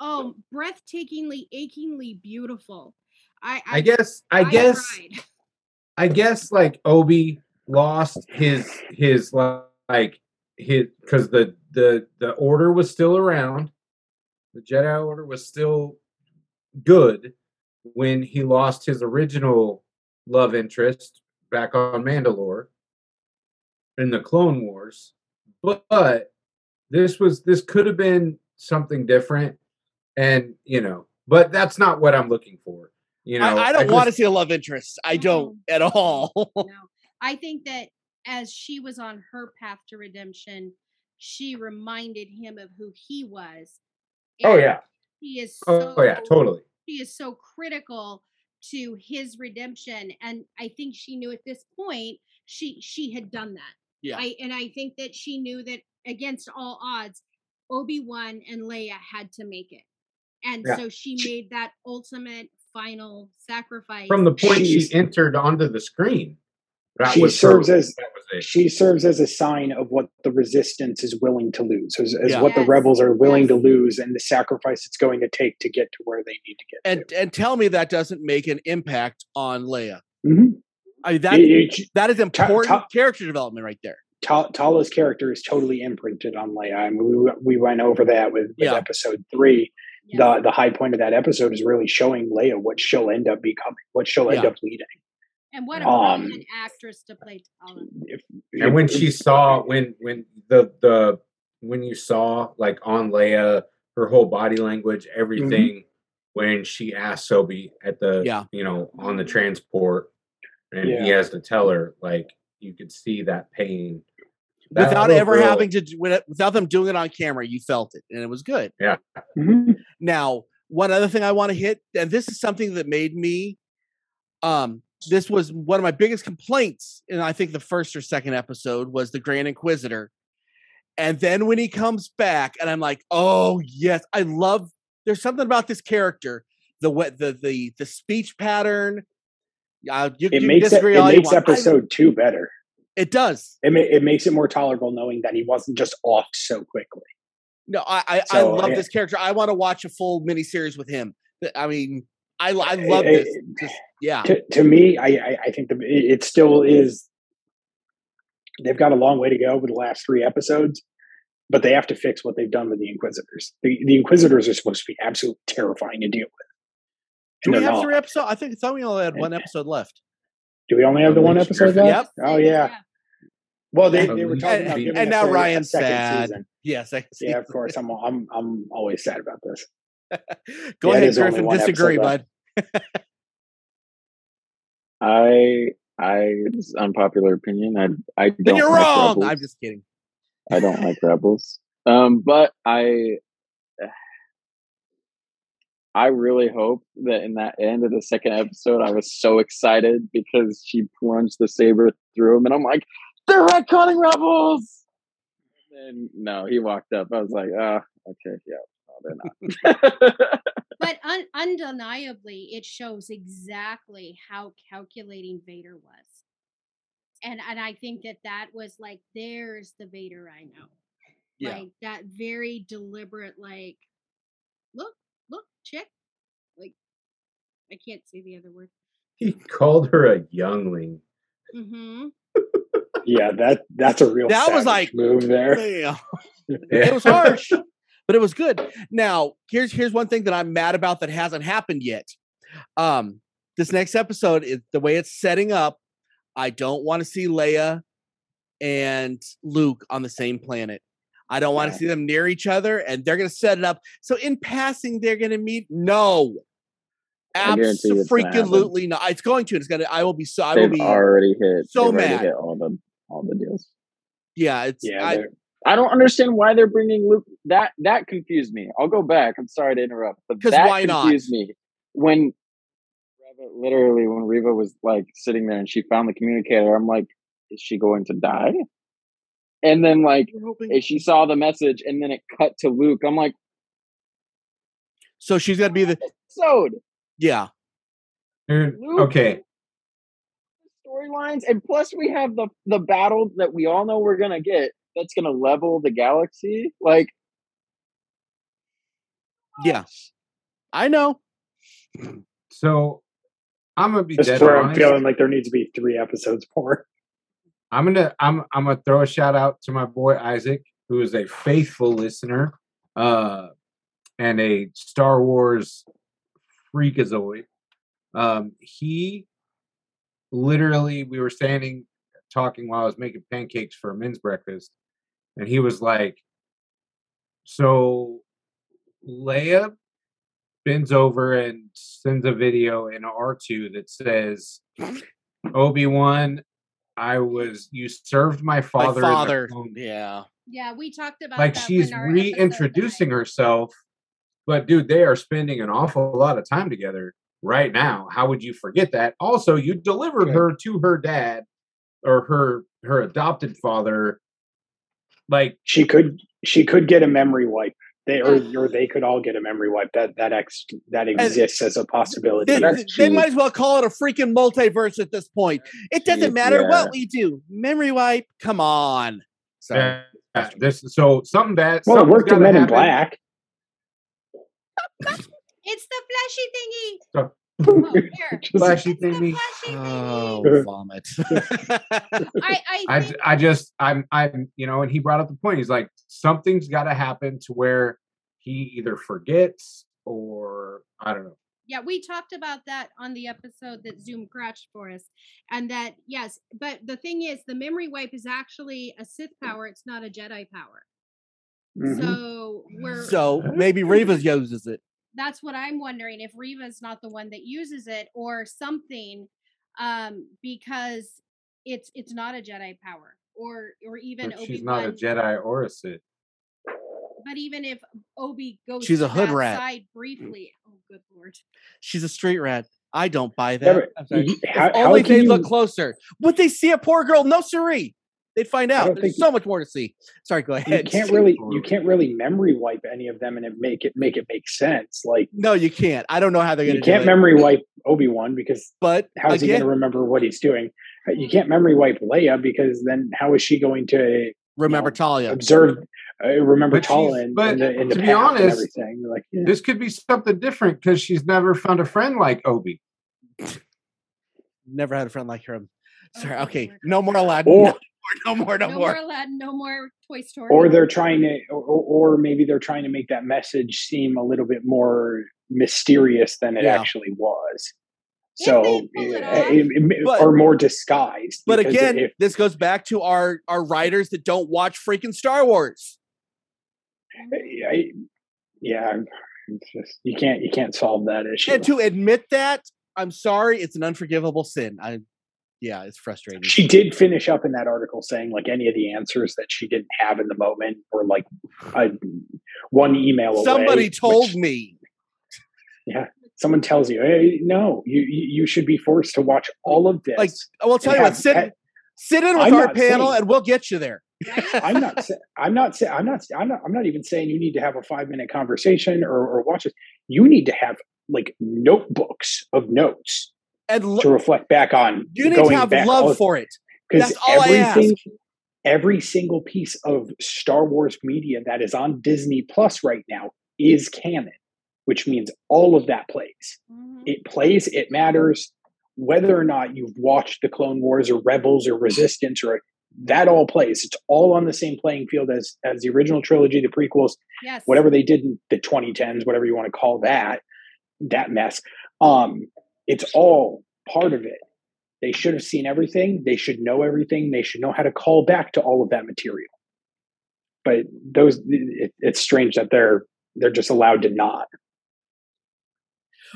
oh, breathtakingly, achingly beautiful. I I guess I, guess cried. I guess like Obi lost his his like his because the the the order was still around. The Jedi Order was still good when he lost his original love interest back on Mandalore in the Clone Wars. But, but this was this could have been something different, and you know, but that's not what I'm looking for. You know, I, I don't want to see a love interest. I don't at all. no, I think that as she was on her path to redemption, she reminded him of who he was. Oh yeah. he is. Oh, so, Oh yeah, totally. She is so critical to his redemption, and I think she knew at this point she she had done that. Yeah. I and I think that she knew that against all odds, Obi Wan and Leia had to make it, and Yeah. so she made that ultimate final sacrifice. From the point She's- she entered onto the screen, that She was serves her- as- that was it. She serves as a sign of what the resistance is willing to lose, as, as Yeah. what the rebels are willing to lose, and the sacrifice it's going to take to get to where they need to get and and tell me that doesn't make an impact on Leia. to. Mhm. I mean, that It- it- that is important ta- character development right there. Ta- Tala's character is totally imprinted on Leia. I mean, we, we went over that with, with Yeah. episode three. Yes. The the high point of that episode is really showing Leia what she'll end up becoming, what she'll end Yeah. up leading. And what a um, brilliant actress to play Tala. If, and when she saw when when the the when you saw like on Leia her whole body language everything when she asked Sobi at the Yeah. you know on the transport and he has to tell her like you could see that pain That without ever real- having to do, with- without them doing it on camera. You felt it, and it was good. Mhm. Now, one other thing I want to hit, and this is something that made me, um, this was one of my biggest complaints, in I think the first or second episode was the Grand Inquisitor, and then when he comes back, and I'm like, oh yes, I love. There's something about this character, the what the the the speech pattern. Uh, you, It you makes it, disagree it makes want. Episode two better. it does. It ma- it makes it more tolerable knowing that he wasn't just off so quickly. No, I I, So, I love yeah. this character. I want to watch a full miniseries with him. I mean, I I Eh, love eh, this. Just- yeah. to, to me, I, I, I think the, it it still is. They've got a long way to go with the last three episodes, but they have to fix what they've done with the Inquisitors. The, the Inquisitors are supposed to be absolutely terrifying to deal with. Do And we they're have not. three episodes? I think I thought we only had one episode left. Do we only have the one episode Griffin. left? Oh yeah. Well, they, they were talking about Griffin. giving And now a- a Ryan's second sad. season. Yes, I see. Yeah, of course. I'm I'm I'm always sad about this. Go Yeah, ahead, Griffin. Disagree, bud. I I is unpopular opinion. I I don't. Then you're like wrong. Rebels. I'm just kidding. I don't like rebels. Um, but I I really hope that in that end of the second episode, I was so excited because she plunged the saber through him, and I'm like, they're retconning rebels. And no, he walked up. I was like, ah, okay, yeah, they're not. but un- undeniably it shows exactly how calculating vader was and and i think that that was like there's the vader i know Yeah. like that very deliberate like look look chick like i can't say the other word He called her a youngling. mm-hmm Yeah, that that's a real That was like- move there. Yeah. It was harsh, but it was good. Now, here's here's one thing that I'm mad about that hasn't happened yet. Um, this next episode is the way it's setting up. I don't want to see Leia and Luke on the same planet. I don't want to Yeah. see them near each other, and they're going to set it up so in passing they're going to meet. No, I guarantee you it's gonna happen. absolutely not. It's going to. It's going to. I will be so. I will They've be. already hit. so they've already mad. hit all the all the deals. Yeah, it's. Yeah, I, they're- I don't understand why they're bringing Luke. That that confused me. I'll go back. I'm sorry to interrupt, but 'Cause that why not? confused me when literally when Reva was like sitting there and she found the communicator. I'm like, is she going to die? And then like we're hoping- she saw the message, and then it cut to Luke. I'm like, so she's going to be the. episode Yeah. Dude, Luke. okay. storylines, and plus we have the the battle that we all know we're gonna get. That's gonna level the galaxy. Like, Yeah. I know. So I'm gonna be This dead where I'm feeling like there needs to be three episodes more. I'm gonna I'm I'm gonna throw a shout out to my boy Isaac, who is a faithful listener, uh, and a Star Wars freakazoid. Um, he literally, we were standing talking while I was making pancakes for a men's breakfast, and he was like, "So Leia bends over and sends a video in R2 that says." Obi Wan, I was you served my My father. in the father. Yeah. yeah we talked about like that she's when our episode reintroducing herself, but dude, they are spending an awful lot of time together right now. How would you forget that? Also, you delivered Good. her to her dad or her her adopted father. Like She could she could get a memory wipe. They or, or they could all get a memory wipe. That that ex that exists as a possibility. They, they might as well call it a freaking multiverse at this point. It doesn't cheap, matter yeah. what we do. Memory wipe. Come on. So uh, this, so something bad. well, it something's worked in gotta Men in. Black. it's the flashy thingy So- oh, here. Just- Flashy thingy. oh, vomit. I, I, I, think j- I just I'm I'm you know and he brought up the point he's like something's got to happen to where he either forgets or I don't know Yeah, we talked about that on the episode that Zoom crashed for us. And that, yes, but the thing is, the memory wipe is actually a Sith power, it's not a Jedi power. Mhm. So we're so maybe Reva uses it. That's what I'm wondering if Reva's not the one that uses it or something, um, because it's it's not a Jedi power. or or even But Obi she's not a Jedi or a Sith. But even if Obi goes, She's a hood rat. Briefly. Oh, good lord! She's a street rat. I don't buy Yeah, that. but I'm sorry. you- If how- how only they'd you- look closer. Would they see a poor girl? No, siree. They'd find out. There's think- so much more to see. Sorry, go ahead. you can't really you can't really memory wipe any of them and it make it make it make sense. Like No, you can't. I don't know how they're going to You can't it. memory wipe Obi Wan because but how's he going to remember what he's doing? Uh, You can't memory wipe Leia because then how is she going to remember know, Talia. observe, uh, remember But Tala she's- in, but in the, in the to be path and honest, everything? Like, yeah. This could be something different because she's never found a friend like Obi. Never had a friend like her. Sorry. Okay. No more Aladdin. Or- no more. No No, more. more Aladdin. No more Toy Story. or they're trying to, or, or maybe they're trying to make that message seem a little bit more mysterious than it Yeah. actually was. So, they eh, it uh, it- it- But- or more disguised. But again, if, this goes back to our our writers that don't watch freaking Star Wars. Mm-hmm. Eh, I, yeah, it's just, you can't you can't solve that issue. And to admit that, I'm sorry, it's an unforgivable sin. I yeah, it's frustrating. she did finish up in that article saying like any of the answers that she didn't have in the moment or like a, one email away, Somebody told which me. Yeah, someone tells you hey no you you should be forced to watch all of this Like, I will tell you what, sit ha- sit in with I'm our panel saying- and we'll get you there. i'm not i'm not i'm not i'm not i'm not even saying you need to have a five minute conversation or, or watch it you need to have like notebooks of notes And to reflect back on you need to have back love for it. because That's all I everything ask. every single piece of Star Wars media that is on Disney Plus right now is canon, which means all of that plays. Mhm. It plays, it matters. Whether or not you've watched the Clone Wars or Rebels or Resistance or that all plays. It's all on the same playing field as as the original trilogy, the prequels, Yes. whatever they did in the 2010s, whatever you want to call that, that mess. Um, it's all part of it. They should have seen everything. They should know everything. They should know how to call back to all of that material. But those, it, it's strange that they're they're just allowed to not.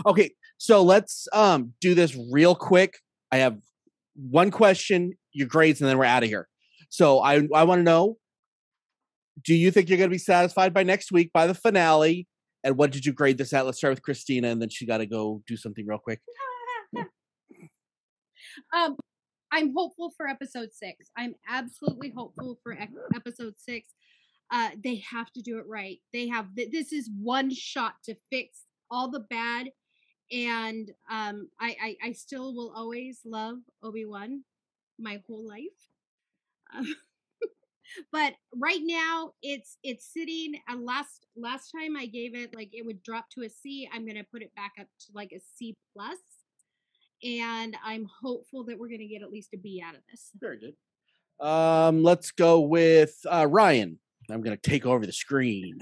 Okay, so let's um do this real quick. I have one question, your grades, and then we're out of here. So I I want to know: Do you think you're going to be satisfied by next week by the finale? And what did you grade this at? Let's start with Christina, and then she got to go do something real quick. um, I'm hopeful for episode six. I'm absolutely hopeful for episode six. Uh, they have to do it right. They have this is one shot to fix all the bad, and um, I, I I still will always love Obi Wan my whole life. but right now it's it's sitting at last last time i gave it like it would drop to a c i'm gonna put it back up to like a c plus and i'm hopeful that we're gonna get at least a b out of this Very good. Um, let's go with uh, Ryan. I'm going to take over the screen.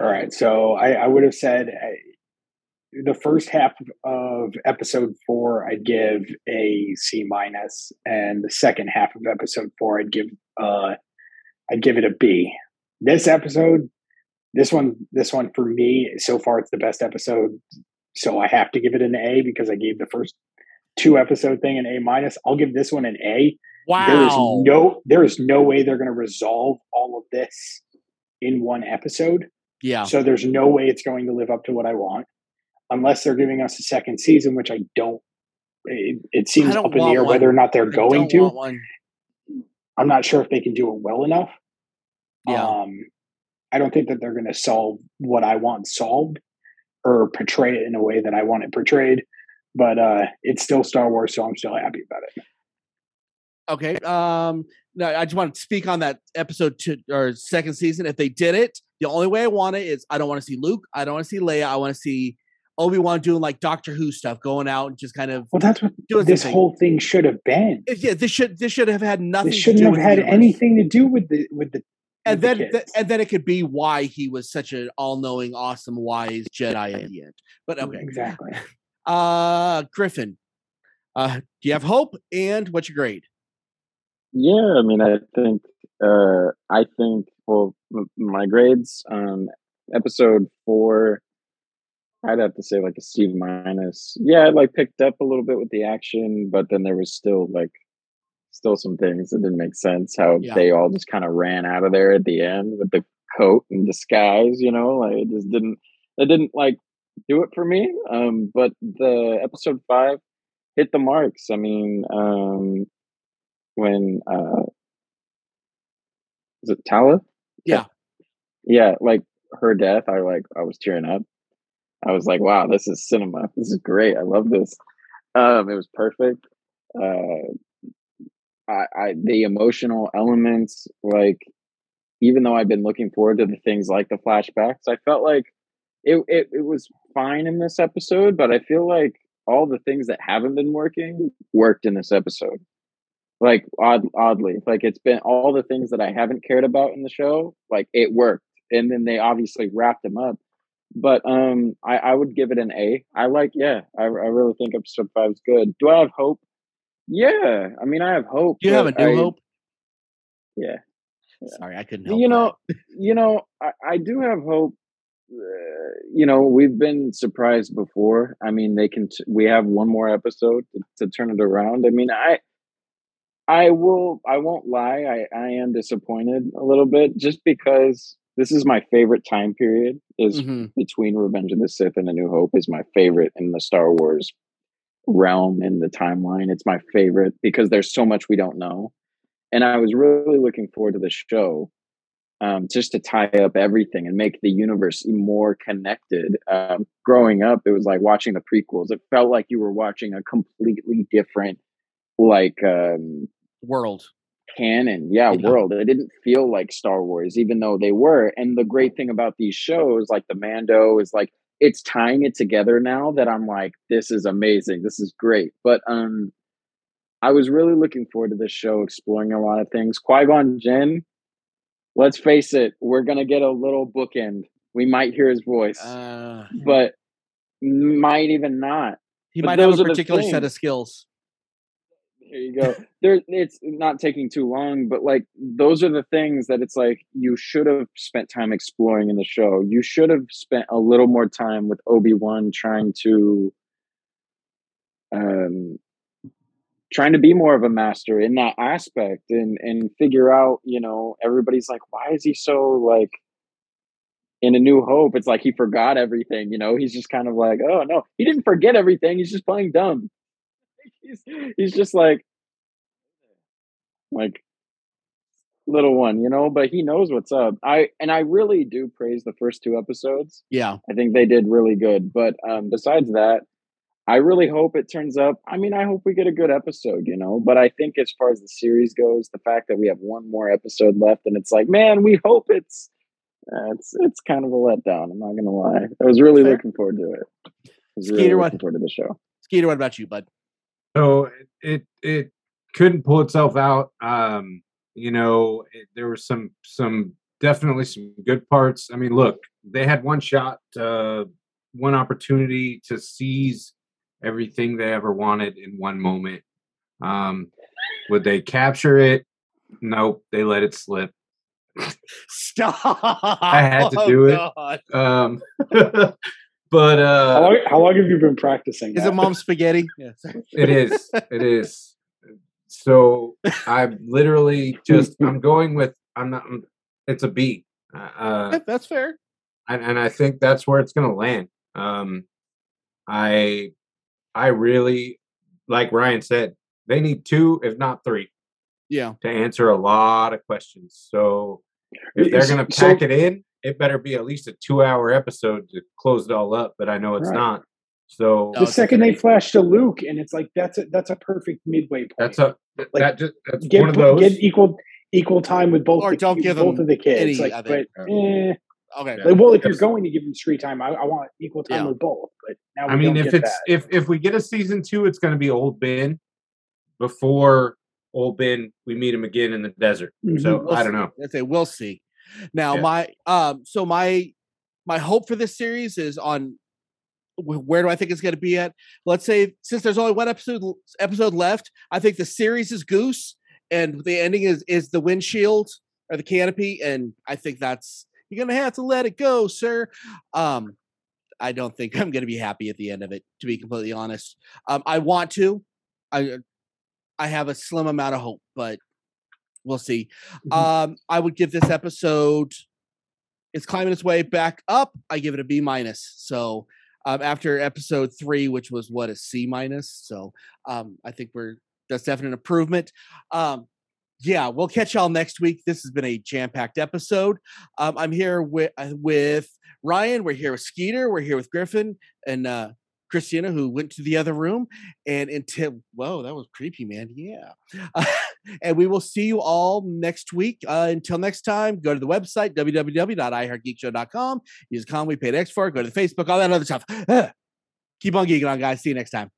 All right. So I, I would have said uh, the first half of episode four, I'd give a C minus, and the second half of episode four, I'd give uh, I'd give it a B. This episode, this one, this one for me, so far, it's the best episode. So I have to give it an A because I gave the first two episode thing an A minus. I'll give this one an A. Wow. There is no there is no way they're going to resolve all of this in one episode. yeah. So there's no way it's going to live up to what I want, unless they're giving us a second season, which I don't. It, it seems up in the air one. whether or not they're I going to. I'm not sure if they can do it well enough. Yeah. Um, I don't think that they're going to solve what I want solved or portray it in a way that I want it portrayed. But uh, it's still Star Wars, so I'm still happy about it. Okay. Um. No, I just want to speak on that episode two or second season. If they did it, the only way I want it is I don't want to see Luke. I don't want to see Leia. I want to see Obi Wan doing like Doctor Who stuff, going out and just kind of. Well, that's what Doing this something. whole thing should have been. Yeah, this should this should have had nothing. This shouldn't do have with had anything to do with the with the. And with the then, th- and then it could be why he was such an all-knowing, awesome, wise Jedi at the end. But okay, exactly. uh, Griffin, uh, do you have hope? And what's your grade? Yeah, I mean, I think, uh, I think, well, m- my grades, um, episode four, I'd have to say like a C minus. Yeah, I like picked up a little bit with the action, but then there was still like still some things that didn't make sense. How Yeah. they all just kind of ran out of there at the end with the coat and disguise. You know, like it just didn't. It didn't like do it for me. Um, but the episode five hit the marks. I mean, um, when uh, is it Tala? Yeah. Yeah, like her death. I like. I was tearing up. I was like, wow, this is cinema. This is great. I love this. Um, it was perfect. Uh, I, I the emotional elements, like even though I've been looking forward to the things like the flashbacks, I felt like it, it it was fine in this episode, but I feel like all the things that haven't been working worked in this episode. Like odd, oddly, like it's been all the things that I haven't cared about in the show, like it worked, and then they obviously wrapped them up but um I, I would give it an A. I like yeah, I, I really think episode five is good. Do I have hope? Yeah, I mean I have hope. Do you have a new I- hope? Yeah, Sorry, I couldn't help you know, you know, I, I do have hope. Uh, you know, we've been surprised before. I mean, they can. T- we have one more episode to, to turn it around. I mean, I, I will. I won't lie. I I am disappointed a little bit just because this is my favorite time period. Is Mhm. between Revenge of the Sith and A New Hope is my favorite in the Star Wars realm in the timeline. It's my favorite because there's so much we don't know. And I was really looking forward to the show um, just to tie up everything and make the universe more connected. Um, growing up, it was like watching the prequels. It felt like you were watching a completely different, like, um, World. Canon. Yeah, Yeah. world. It didn't feel like star wars even though they were. And the great thing about these shows like the mando is like it's tying it together now that i'm like this is amazing. This is great. But um i was really looking forward to this show exploring a lot of things. Qui-gon jinn let's face it we're gonna get a little bookend. We might hear his voice Uh, but might even not. He But might have a particular set of skills. There you go. there, it's not taking too long, but like those are the things that it's like you should have spent time exploring in the show. You should have spent a little more time with Obi Wan trying to, um, trying to be more of a master in that aspect and and figure out. You know, everybody's like, why is he so like? In A New Hope, it's like he forgot everything. You know, he's just kind of like, oh no, he didn't forget everything. He's just playing dumb he's he's just like like little one, you know, but he knows what's up. I and I really do praise the first two episodes. Yeah. I think they did really good. But um besides that, I really hope it turns up. I mean, I hope we get a good episode, you know. But I think as far as the series goes, the fact that we have one more episode left and it's like, man, we hope it's uh, it's it's kind of a letdown. I'm not gonna lie. I was really Fair. looking forward to it. I was Skeeter, really what- looking forward to the show. Skeeter, what about you, bud? So it it, it couldn't pull itself out. Um, you know, it, there were some some definitely some good parts. I mean, look, they had one shot, uh, one opportunity to seize everything they ever wanted in one moment. Um, would they capture it? Nope, they let it slip. Stop. I had to do it. God. Um, but uh, How long, how long have you been practicing? Is that? it mom spaghetti? Yes. It is. It is. So I'm literally just I'm going with I'm not. I'm- it's a B, uh, That's fair. and and I think that's where it's gonna land. Um, I I really like Ryan said they need two, if not three, Yeah. to answer a lot of questions. So if they're gonna so- pack it in, it better be at least a two-hour episode to close it all up. But I know it's Right. not. So the second they flash to Luke, and it's like that's a that's a perfect midway point. that's a Like, that just that's get one of those. get equal equal time with both. Or the, don't give both them of the kids. any, like, but eh, Okay. Yeah. like, well, if you're going to give them street time, I, I want equal time Yeah. with both. But now we I mean, don't if get it's that. if if we get a season two, it's going to be old Ben before old Ben. We meet him again in the desert. Mhm. So We'll I don't see. know. Let's say we'll see. Now Yeah. my um so my my hope for this series is on where do I think it's going to be at? Let's say since there's only one episode episode left, I think the series is Goose and the ending is is the windshield or the canopy and I think that's you're going to have to let it go, sir. Um I don't think I'm going to be happy at the end of it to be completely honest. Um I want to I I have a slim amount of hope, but we'll see. Mhm. Um, I would give this episode. It's climbing its way back up. I give it a B minus. So um, after episode three, which was what a C minus. So um, I think we're that's definite improvement. Um, yeah, we'll catch y'all next week. This has been a jam packed episode. Um, I'm here with uh, with Ryan. We're here with Skeeter. We're here with Griffin and uh, Christina, who went to the other room. And until whoa, that was creepy, man. Yeah. and we will see you all next week. Uh, until next time, go to the website www.iheartgeekshow.com. Use the com we paid X for. Go to the Facebook, all that other stuff. Keep on geeking on, guys. See you next time.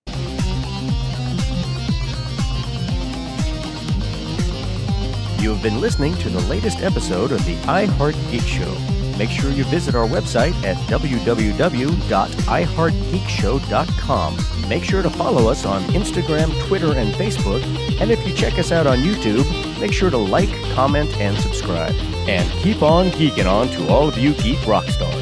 You have been listening to the latest episode of the iHeart Geek Show. Make sure you visit our website at www.iheartgeekshow.com. Make sure to follow us on Instagram, Twitter, and Facebook. And if you check us out on YouTube, make sure to like, comment, and subscribe. And keep on geeking on to all of you geek rock stars.